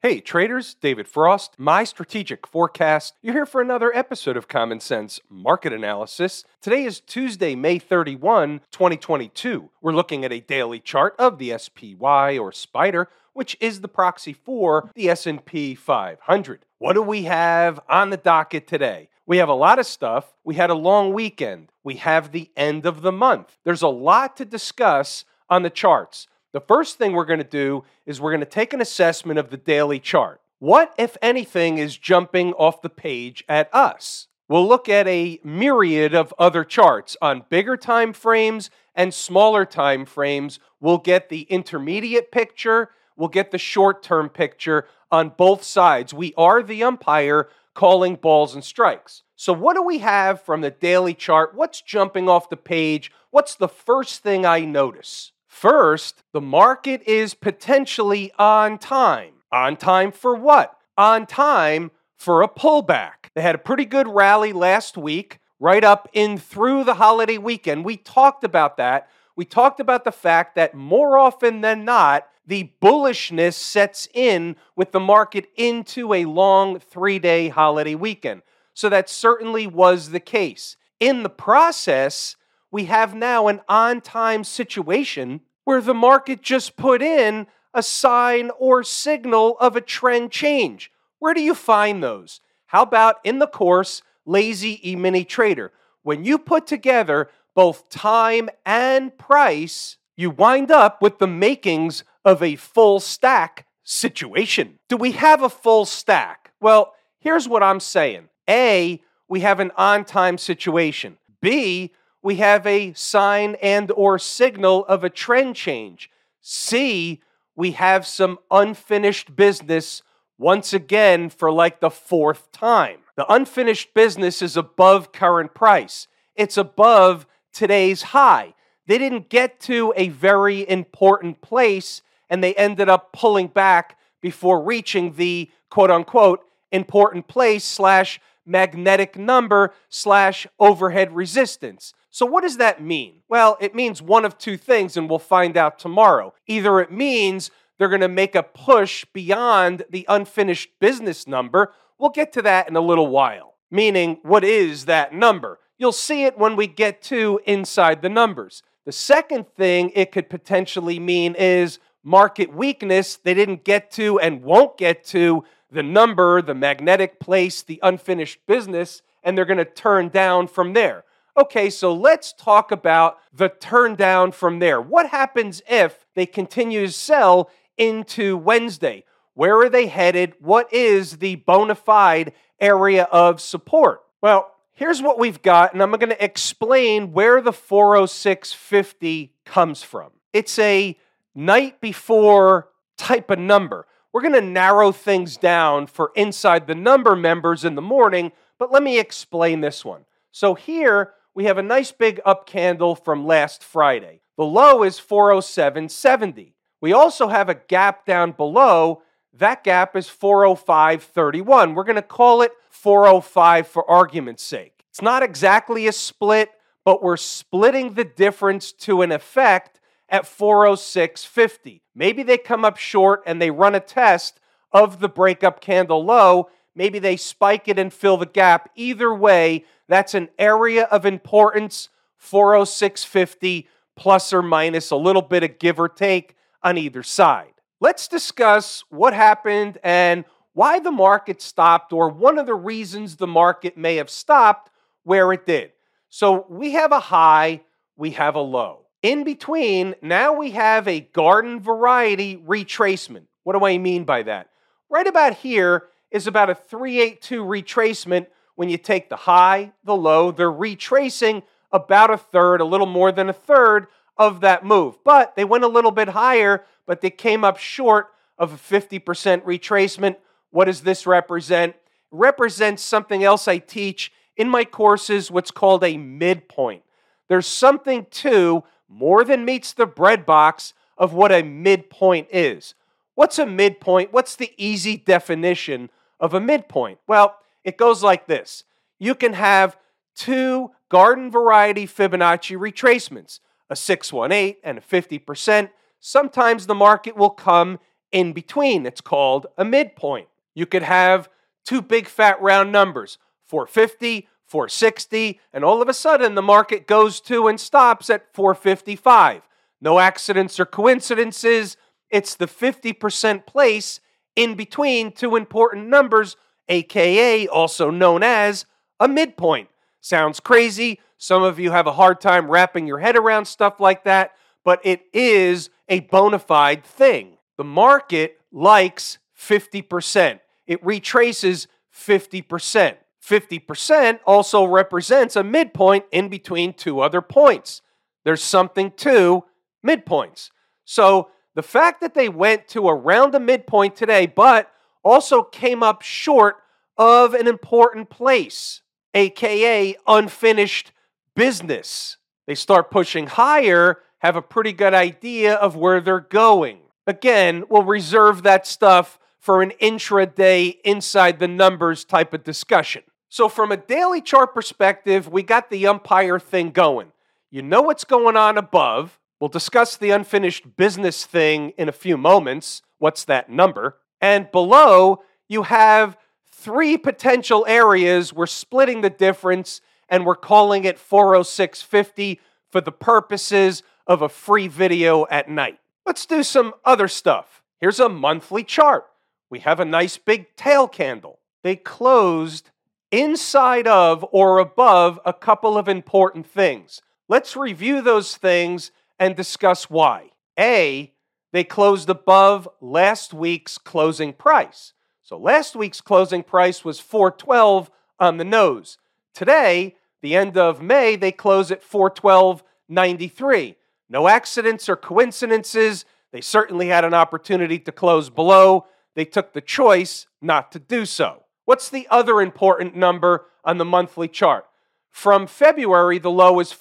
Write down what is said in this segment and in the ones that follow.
Hey traders, David Frost, my strategic forecast. You're here for another episode of Common Sense Market Analysis. Today is Tuesday, May 31, 2022. We're looking at a daily chart of the SPY or Spider, which is the proxy for the S&P 500. What do we have on the docket today? We have a lot of stuff. We had a long weekend. We have the end of the month. There's a lot to discuss on the charts. The first thing we're going to do is we're going to take an assessment of the daily chart. What, if anything, is jumping off the page at us? We'll look at a myriad of other charts on bigger time frames and smaller time frames. We'll get the intermediate picture, we'll get the short term picture on both sides. We are the umpire calling balls and strikes. So, what do we have from the daily chart? What's jumping off the page? What's the first thing I notice? First, the market is potentially on time. On time for what? On time for a pullback. They had a pretty good rally last week, right up in through the holiday weekend. We talked about that. We talked about the fact that more often than not, the bullishness sets in with the market into a long three day holiday weekend. So that certainly was the case. In the process, we have now an on time situation where the market just put in a sign or signal of a trend change. Where do you find those? How about in the course, Lazy E Mini Trader? When you put together both time and price, you wind up with the makings of a full stack situation. Do we have a full stack? Well, here's what I'm saying A, we have an on time situation. B, we have a sign and or signal of a trend change. C, we have some unfinished business once again for like the fourth time. The unfinished business is above current price. It's above today's high. They didn't get to a very important place and they ended up pulling back before reaching the quote unquote important place slash magnetic number slash overhead resistance. So, what does that mean? Well, it means one of two things, and we'll find out tomorrow. Either it means they're going to make a push beyond the unfinished business number. We'll get to that in a little while. Meaning, what is that number? You'll see it when we get to inside the numbers. The second thing it could potentially mean is market weakness. They didn't get to and won't get to the number, the magnetic place, the unfinished business, and they're going to turn down from there. Okay, so let's talk about the turn down from there. What happens if they continue to sell into Wednesday? Where are they headed? What is the bona fide area of support? Well, here's what we've got, and I'm going to explain where the 40650 comes from. It's a night before type of number. We're going to narrow things down for inside the number members in the morning, but let me explain this one. So here we have a nice big up candle from last Friday. The low is 407.70. We also have a gap down below. That gap is 405.31. We're going to call it 405 for argument's sake. It's not exactly a split, but we're splitting the difference to an effect at 406.50. Maybe they come up short and they run a test of the breakup candle low. Maybe they spike it and fill the gap. Either way, that's an area of importance 406.50 plus or minus a little bit of give or take on either side. Let's discuss what happened and why the market stopped, or one of the reasons the market may have stopped where it did. So we have a high, we have a low. In between, now we have a garden variety retracement. What do I mean by that? Right about here is about a 382 retracement when you take the high, the low, they're retracing about a third, a little more than a third of that move. But they went a little bit higher, but they came up short of a 50% retracement. What does this represent? It represents something else I teach in my courses, what's called a midpoint. There's something to more than meets the bread box of what a midpoint is. What's a midpoint? What's the easy definition of a midpoint? Well, it goes like this you can have two garden variety Fibonacci retracements, a 618 and a 50%. Sometimes the market will come in between. It's called a midpoint. You could have two big fat round numbers 450, 460, and all of a sudden the market goes to and stops at 455. No accidents or coincidences. It's the 50% place in between two important numbers, aka also known as a midpoint. Sounds crazy. Some of you have a hard time wrapping your head around stuff like that, but it is a bona fide thing. The market likes 50%, it retraces 50%. 50% also represents a midpoint in between two other points. There's something to midpoints. So the fact that they went to around the midpoint today, but also came up short of an important place, aka unfinished business. They start pushing higher, have a pretty good idea of where they're going. Again, we'll reserve that stuff for an intraday inside the numbers type of discussion. So, from a daily chart perspective, we got the umpire thing going. You know what's going on above. We'll discuss the unfinished business thing in a few moments. What's that number? And below, you have three potential areas. We're splitting the difference and we're calling it 40650 for the purposes of a free video at night. Let's do some other stuff. Here's a monthly chart. We have a nice big tail candle. They closed inside of or above a couple of important things. Let's review those things and discuss why. A, they closed above last week's closing price. So last week's closing price was 412 on the nose. Today, the end of May, they close at 412.93. No accidents or coincidences. They certainly had an opportunity to close below. They took the choice not to do so. What's the other important number on the monthly chart? From February, the low is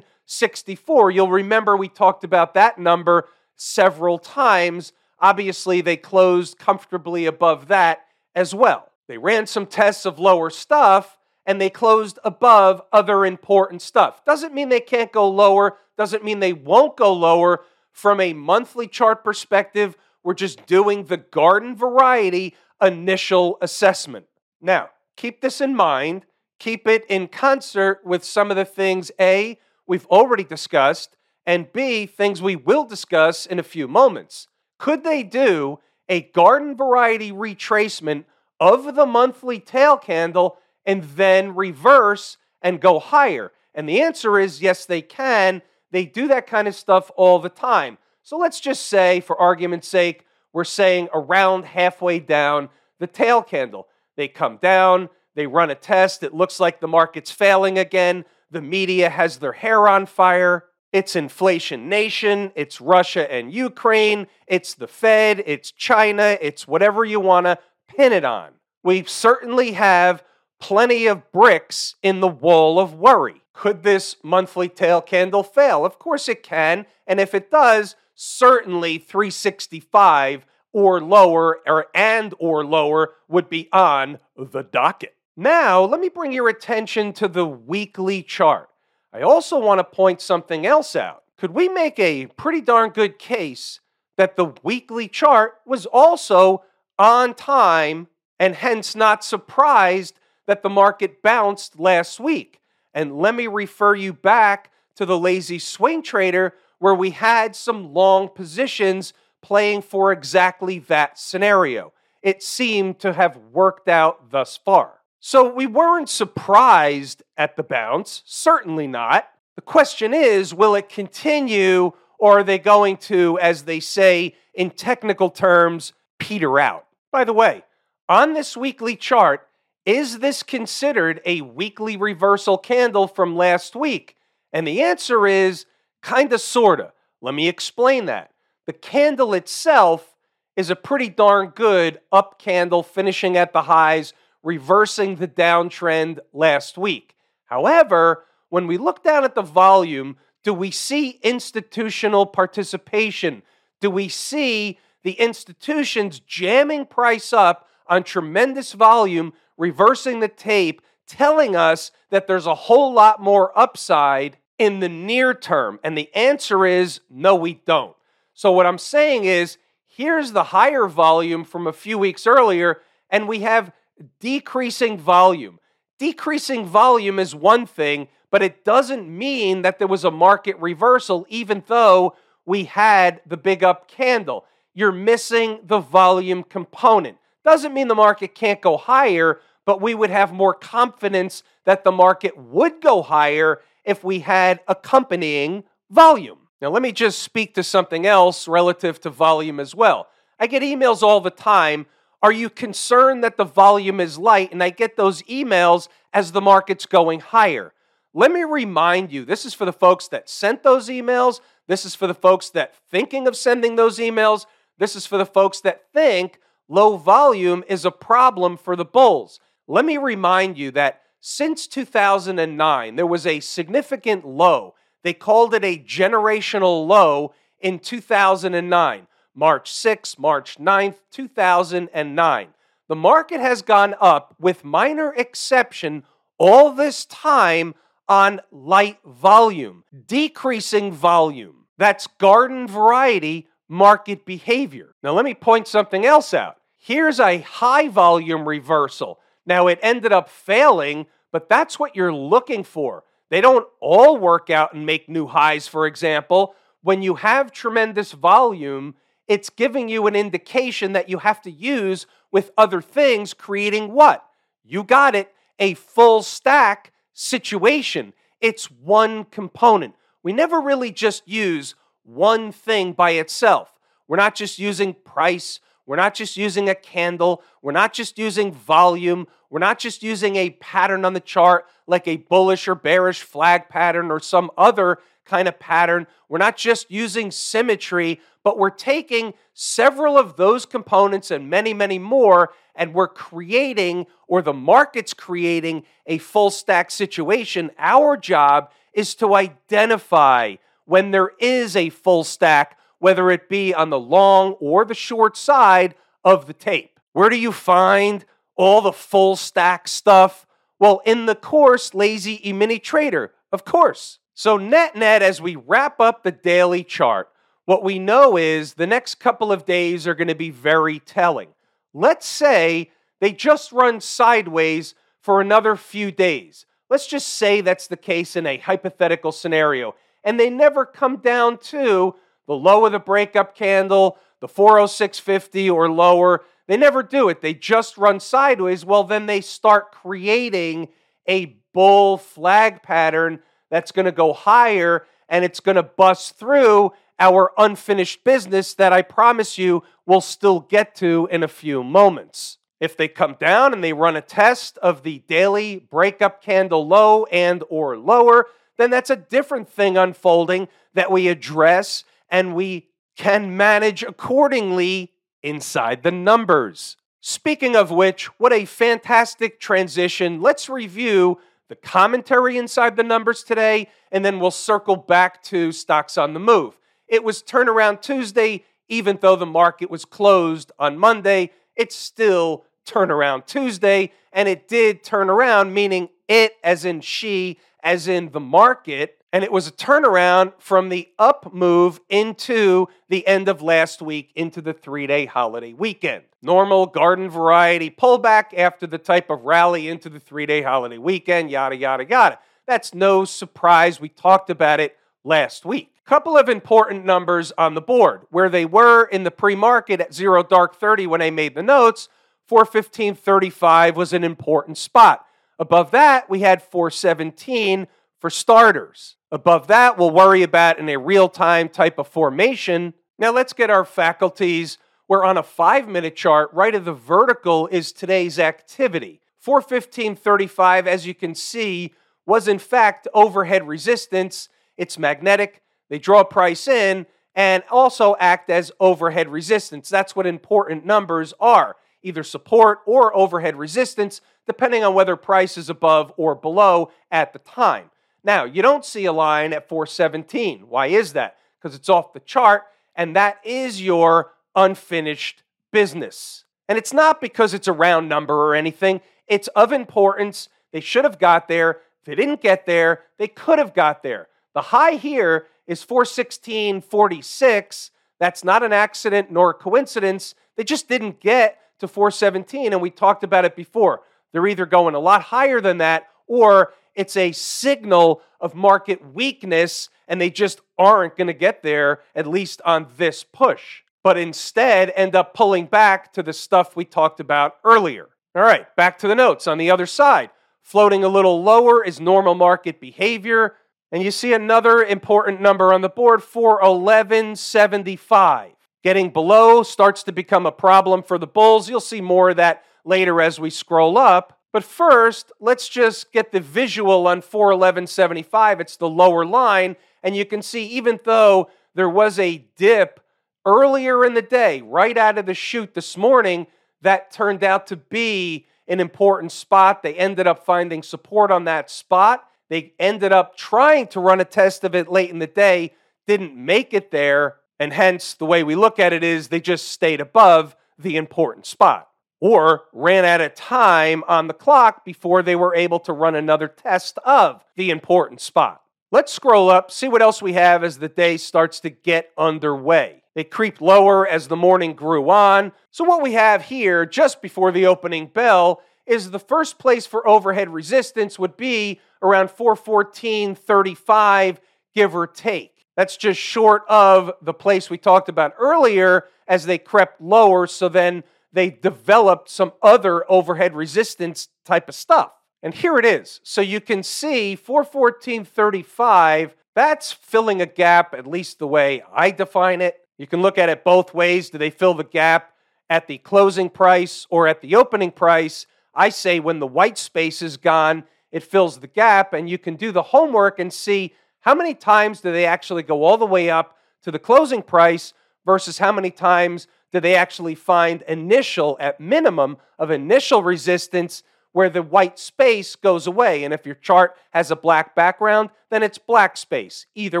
410.64. You'll remember we talked about that number several times. Obviously, they closed comfortably above that as well. They ran some tests of lower stuff and they closed above other important stuff. Doesn't mean they can't go lower, doesn't mean they won't go lower. From a monthly chart perspective, we're just doing the garden variety initial assessment. Now, keep this in mind. Keep it in concert with some of the things A, we've already discussed, and B, things we will discuss in a few moments. Could they do a garden variety retracement of the monthly tail candle and then reverse and go higher? And the answer is yes, they can. They do that kind of stuff all the time. So let's just say, for argument's sake, we're saying around halfway down the tail candle. They come down, they run a test, it looks like the market's failing again. The media has their hair on fire. It's inflation nation, it's Russia and Ukraine, it's the Fed, it's China, it's whatever you want to pin it on. We certainly have plenty of bricks in the wall of worry. Could this monthly tail candle fail? Of course it can, and if it does, certainly 365 or lower or and or lower would be on the docket. Now, let me bring your attention to the weekly chart. I also want to point something else out. Could we make a pretty darn good case that the weekly chart was also on time and hence not surprised that the market bounced last week? And let me refer you back to the lazy swing trader where we had some long positions playing for exactly that scenario. It seemed to have worked out thus far. So we weren't surprised at the bounce, certainly not. The question is will it continue, or are they going to, as they say in technical terms, peter out? By the way, on this weekly chart, is this considered a weekly reversal candle from last week? And the answer is Kinda, sorta. Let me explain that. The candle itself is a pretty darn good up candle, finishing at the highs, reversing the downtrend last week. However, when we look down at the volume, do we see institutional participation? Do we see the institutions jamming price up on tremendous volume, reversing the tape, telling us that there's a whole lot more upside in the near term? And the answer is no, we don't. So, what I'm saying is, Here's the higher volume from a few weeks earlier, and we have decreasing volume. Decreasing volume is one thing, but it doesn't mean that there was a market reversal, even though we had the big up candle. You're missing the volume component. Doesn't mean the market can't go higher, but we would have more confidence that the market would go higher if we had accompanying volume. Now, let me just speak to something else relative to volume as well. I get emails all the time. Are you concerned that the volume is light? And I get those emails as the market's going higher. Let me remind you this is for the folks that sent those emails. This is for the folks that thinking of sending those emails. This is for the folks that think low volume is a problem for the bulls. Let me remind you that since 2009, there was a significant low. They called it a generational low in 2009, March 6, March 9th, 2009. The market has gone up, with minor exception, all this time on light volume, decreasing volume. That's garden variety market behavior. Now, let me point something else out. Here's a high volume reversal. Now, it ended up failing, but that's what you're looking for. They don't all work out and make new highs, for example. When you have tremendous volume, it's giving you an indication that you have to use with other things, creating what? You got it, a full stack situation. It's one component. We never really just use one thing by itself. We're not just using price, we're not just using a candle. We're not just using volume. We're not just using a pattern on the chart like a bullish or bearish flag pattern or some other kind of pattern. We're not just using symmetry, but we're taking several of those components and many, many more, and we're creating, or the market's creating, a full stack situation. Our job is to identify when there is a full stack whether it be on the long or the short side of the tape. Where do you find all the full stack stuff? Well, in the course, Lazy E Mini Trader, of course. So, net net, as we wrap up the daily chart, what we know is the next couple of days are going to be very telling. Let's say they just run sideways for another few days. Let's just say that's the case in a hypothetical scenario, and they never come down to the low of the breakup candle, the 40650 or lower. They never do it. They just run sideways. Well, then they start creating a bull flag pattern that's going to go higher and it's going to bust through our unfinished business that I promise you we'll still get to in a few moments. If they come down and they run a test of the daily breakup candle low and or lower, then that's a different thing unfolding that we address and we can manage accordingly inside the numbers. Speaking of which, what a fantastic transition. Let's review the commentary inside the numbers today, and then we'll circle back to stocks on the move. It was turnaround Tuesday, even though the market was closed on Monday. It's still turnaround Tuesday, and it did turn around, meaning it, as in she, as in the market, and it was a turnaround from the up move into the end of last week into the three day holiday weekend. Normal garden variety pullback after the type of rally into the three day holiday weekend, yada, yada, yada. That's no surprise. We talked about it last week. Couple of important numbers on the board. Where they were in the pre market at zero dark 30 when I made the notes, 415.35 was an important spot. Above that, we had 417 for starters. Above that, we'll worry about in a real time type of formation. Now let's get our faculties. We're on a five minute chart. Right of the vertical is today's activity. 415.35, as you can see, was in fact overhead resistance. It's magnetic. They draw price in and also act as overhead resistance. That's what important numbers are either support or overhead resistance, depending on whether price is above or below at the time. Now, you don't see a line at 417. Why is that? Because it's off the chart, and that is your unfinished business. And it's not because it's a round number or anything, it's of importance. They should have got there. If they didn't get there, they could have got there. The high here is 416.46. That's not an accident nor a coincidence. They just didn't get to 417, and we talked about it before. They're either going a lot higher than that or it's a signal of market weakness and they just aren't going to get there, at least on this push, but instead end up pulling back to the stuff we talked about earlier. All right, back to the notes. On the other side, floating a little lower is normal market behavior. And you see another important number on the board 411.75. Getting below starts to become a problem for the Bulls. You'll see more of that later as we scroll up. But first, let's just get the visual on 411.75. It's the lower line. And you can see, even though there was a dip earlier in the day, right out of the chute this morning, that turned out to be an important spot. They ended up finding support on that spot. They ended up trying to run a test of it late in the day, didn't make it there, and hence the way we look at it is they just stayed above the important spot or ran out of time on the clock before they were able to run another test of the important spot. Let's scroll up, see what else we have as the day starts to get underway. They creep lower as the morning grew on. So, what we have here just before the opening bell is the first place for overhead resistance would be around 414.35, give or take. That's just short of the place we talked about earlier as they crept lower. So then they developed some other overhead resistance type of stuff. And here it is. So you can see 414.35, that's filling a gap, at least the way I define it. You can look at it both ways. Do they fill the gap at the closing price or at the opening price? I say when the white space is gone, it fills the gap, and you can do the homework and see how many times do they actually go all the way up to the closing price versus how many times do they actually find initial, at minimum, of initial resistance where the white space goes away. And if your chart has a black background, then it's black space. Either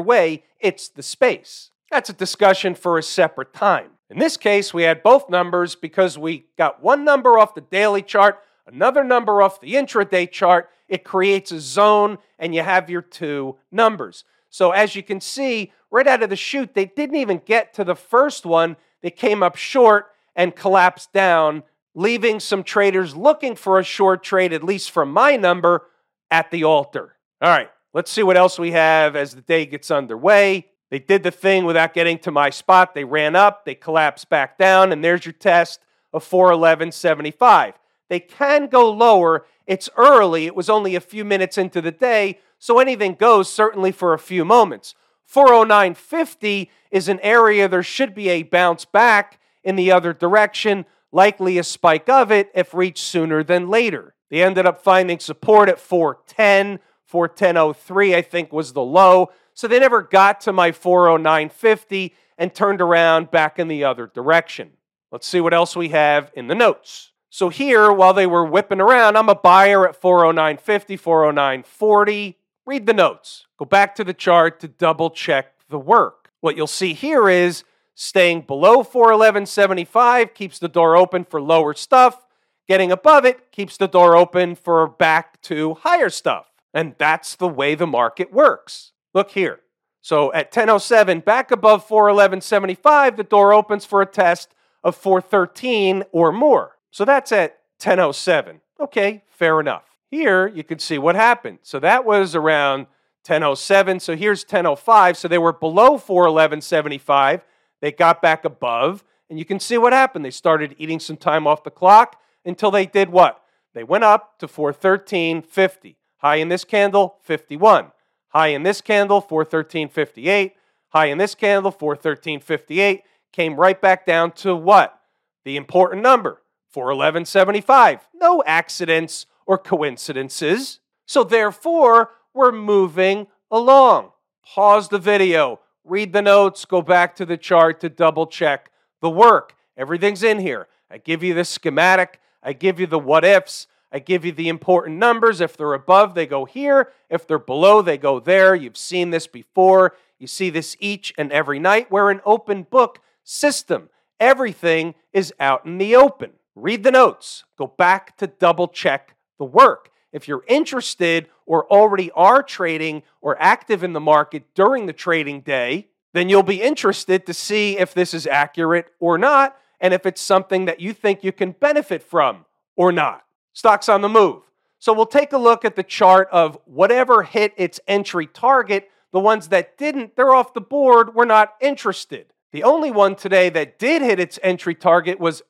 way, it's the space. That's a discussion for a separate time. In this case, we had both numbers because we got one number off the daily chart, another number off the intraday chart. It creates a zone, and you have your two numbers. So, as you can see, right out of the chute, they didn't even get to the first one. They came up short and collapsed down, leaving some traders looking for a short trade, at least from my number, at the altar. All right, let's see what else we have as the day gets underway. They did the thing without getting to my spot. They ran up, they collapsed back down, and there's your test of 411.75. They can go lower. It's early, it was only a few minutes into the day, so anything goes certainly for a few moments. 409.50 is an area there should be a bounce back in the other direction, likely a spike of it if reached sooner than later. They ended up finding support at 410. 410.03, I think, was the low. So they never got to my 409.50 and turned around back in the other direction. Let's see what else we have in the notes. So here, while they were whipping around, I'm a buyer at 409.50, 409.40. Read the notes. Go back to the chart to double check the work. What you'll see here is staying below 411.75 keeps the door open for lower stuff. Getting above it keeps the door open for back to higher stuff. And that's the way the market works. Look here. So at 1007, back above 411.75, the door opens for a test of 413 or more. So that's at 1007. Okay, fair enough. Here you can see what happened. So that was around 1007. So here's 1005. So they were below 411.75. They got back above, and you can see what happened. They started eating some time off the clock until they did what? They went up to 413.50. High in this candle, 51. High in this candle, 413.58. High in this candle, 413.58. Came right back down to what? The important number, 411.75. No accidents or coincidences. So therefore, we're moving along. Pause the video, read the notes, go back to the chart to double check the work. Everything's in here. I give you the schematic, I give you the what ifs, I give you the important numbers. If they're above, they go here. If they're below, they go there. You've seen this before. You see this each and every night. We're an open book system. Everything is out in the open. Read the notes. Go back to double check the work. If you're interested or already are trading or active in the market during the trading day, then you'll be interested to see if this is accurate or not, and if it's something that you think you can benefit from or not. Stocks on the move. So we'll take a look at the chart of whatever hit its entry target. The ones that didn't, they're off the board. We're not interested. The only one today that did hit its entry target was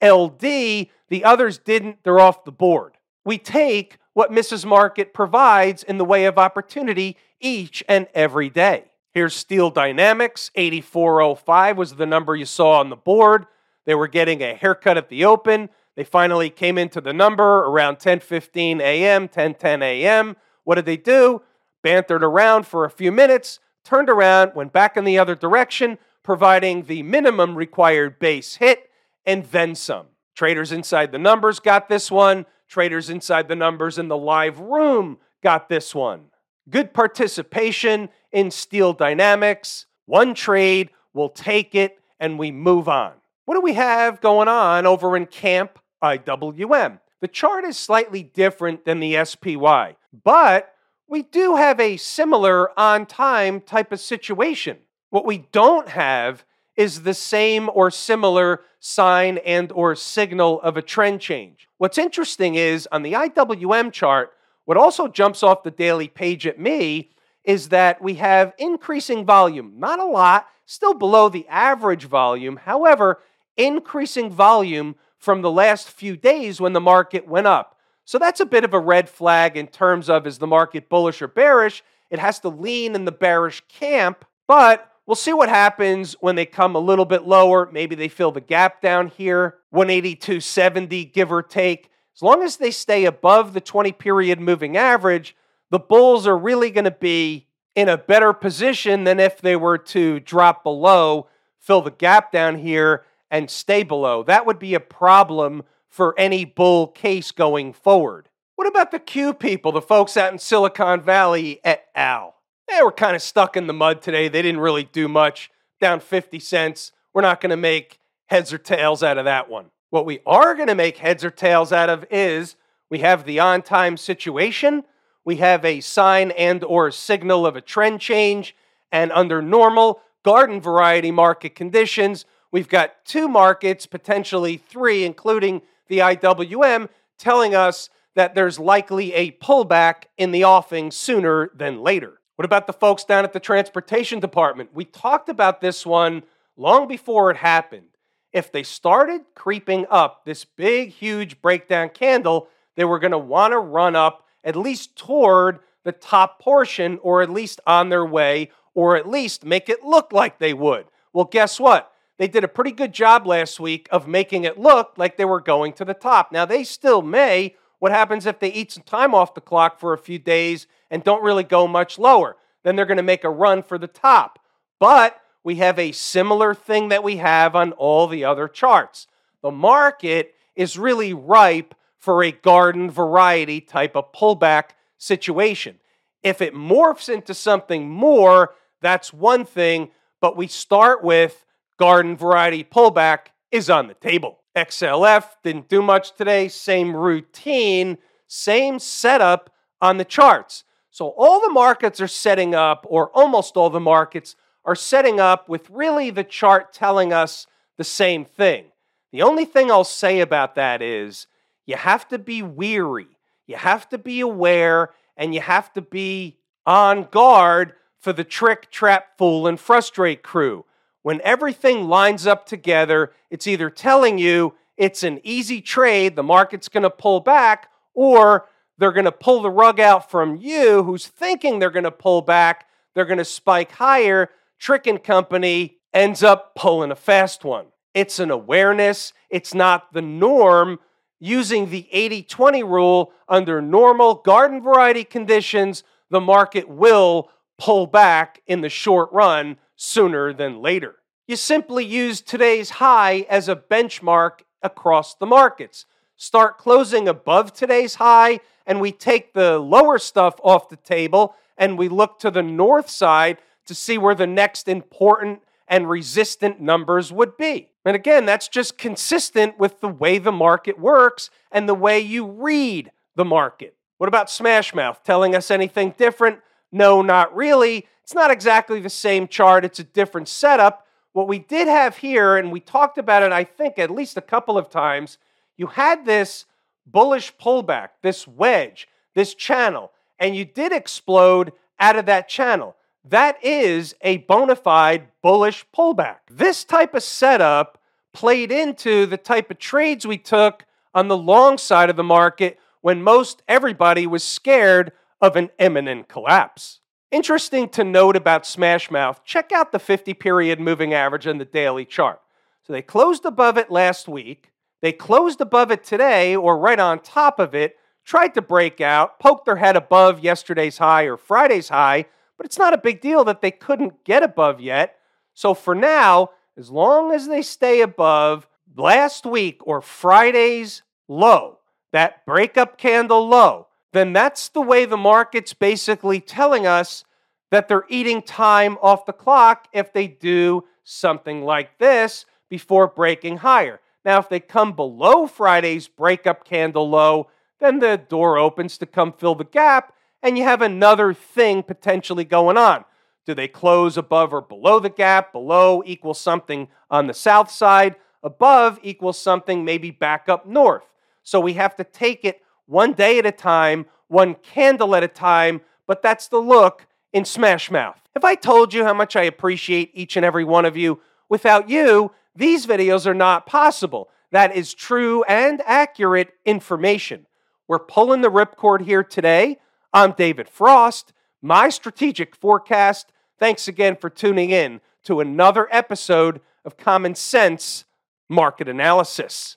STLD. The others didn't, they're off the board. We take what Mrs. Market provides in the way of opportunity each and every day. Here's Steel Dynamics, 8405 was the number you saw on the board. They were getting a haircut at the open. They finally came into the number around 10:15 a.m., 10:10 a.m. What did they do? Bantered around for a few minutes, turned around, went back in the other direction, providing the minimum required base hit and then some. Traders inside the numbers got this one. Traders inside the numbers in the live room got this one. Good participation in Steel Dynamics. One trade, we'll take it, and we move on. What do we have going on over in Camp IWM? The chart is slightly different than the SPY, but we do have a similar on time type of situation. What we don't have is the same or similar sign and or signal of a trend change. What's interesting is on the IWM chart, what also jumps off the daily page at me is that we have increasing volume, not a lot, still below the average volume. However, increasing volume from the last few days when the market went up. So that's a bit of a red flag in terms of is the market bullish or bearish? It has to lean in the bearish camp, but we'll see what happens when they come a little bit lower. Maybe they fill the gap down here, 182.70, give or take. As long as they stay above the 20 period moving average, the bulls are really going to be in a better position than if they were to drop below, fill the gap down here, and stay below. That would be a problem for any bull case going forward. What about the Q people, the folks out in Silicon Valley et al? They were kind of stuck in the mud today. They didn't really do much, down 50 cents. We're not going to make heads or tails out of that one. What we are going to make heads or tails out of is we have the on-time situation, we have a sign and or signal of a trend change, and under normal garden variety market conditions, We've got two markets, potentially three, including the IWM, telling us that there's likely a pullback in the offing sooner than later. What about the folks down at the transportation department? We talked about this one long before it happened. If they started creeping up this big, huge breakdown candle, they were going to want to run up at least toward the top portion, or at least on their way, or at least make it look like they would. Well, guess what? they did a pretty good job last week of making it look like they were going to the top. Now, they still may. What happens if they eat some time off the clock for a few days and don't really go much lower? Then they're going to make a run for the top. But we have a similar thing that we have on all the other charts. The market is really ripe for a garden variety type of pullback situation. If it morphs into something more, that's one thing, but we start with garden variety pullback is on the table. XLF didn't do much today, same routine, same setup on the charts. So all the markets are setting up, or almost all the markets are setting up with really the chart telling us the same thing. The only thing I'll say about that is you have to be weary, you have to be aware, and you have to be on guard for the trick, trap, fool, and frustrate crew when everything lines up together, it's either telling you it's an easy trade, the market's going to pull back, or they're going to pull the rug out from you who's thinking they're going to pull back, they're going to spike higher. Trick and company ends up pulling a fast one. It's an awareness, it's not the norm. Using the 80 20 rule under normal garden variety conditions, the market will pull back in the short run sooner than later. You simply use today's high as a benchmark across the markets. Start closing above today's high, and we take the lower stuff off the table and we look to the north side to see where the next important and resistant numbers would be. And again, that's just consistent with the way the market works and the way you read the market. What about Smashmouth telling us anything different? No, not really. It's not exactly the same chart, it's a different setup. What we did have here, and we talked about it, I think, at least a couple of times, you had this bullish pullback, this wedge, this channel, and you did explode out of that channel. That is a bona fide bullish pullback. This type of setup played into the type of trades we took on the long side of the market when most everybody was scared of an imminent collapse. Interesting to note about Smashmouth, check out the 50 period moving average and the daily chart. So they closed above it last week. They closed above it today or right on top of it, tried to break out, poked their head above yesterday's high or Friday's high, but it's not a big deal that they couldn't get above yet. So for now, as long as they stay above last week or Friday's low, that breakup candle low, then that's the way the market's basically telling us that they're eating time off the clock if they do something like this before breaking higher. Now, if they come below Friday's breakup candle low, then the door opens to come fill the gap, and you have another thing potentially going on. Do they close above or below the gap? Below equals something on the south side, above equals something maybe back up north. So we have to take it one day at a time, one candle at a time, but that's the look in Smash Mouth. If I told you how much I appreciate each and every one of you, without you, these videos are not possible. That is true and accurate information. We're pulling the ripcord here today. I'm David Frost. My strategic forecast. Thanks again for tuning in to another episode of Common Sense Market Analysis.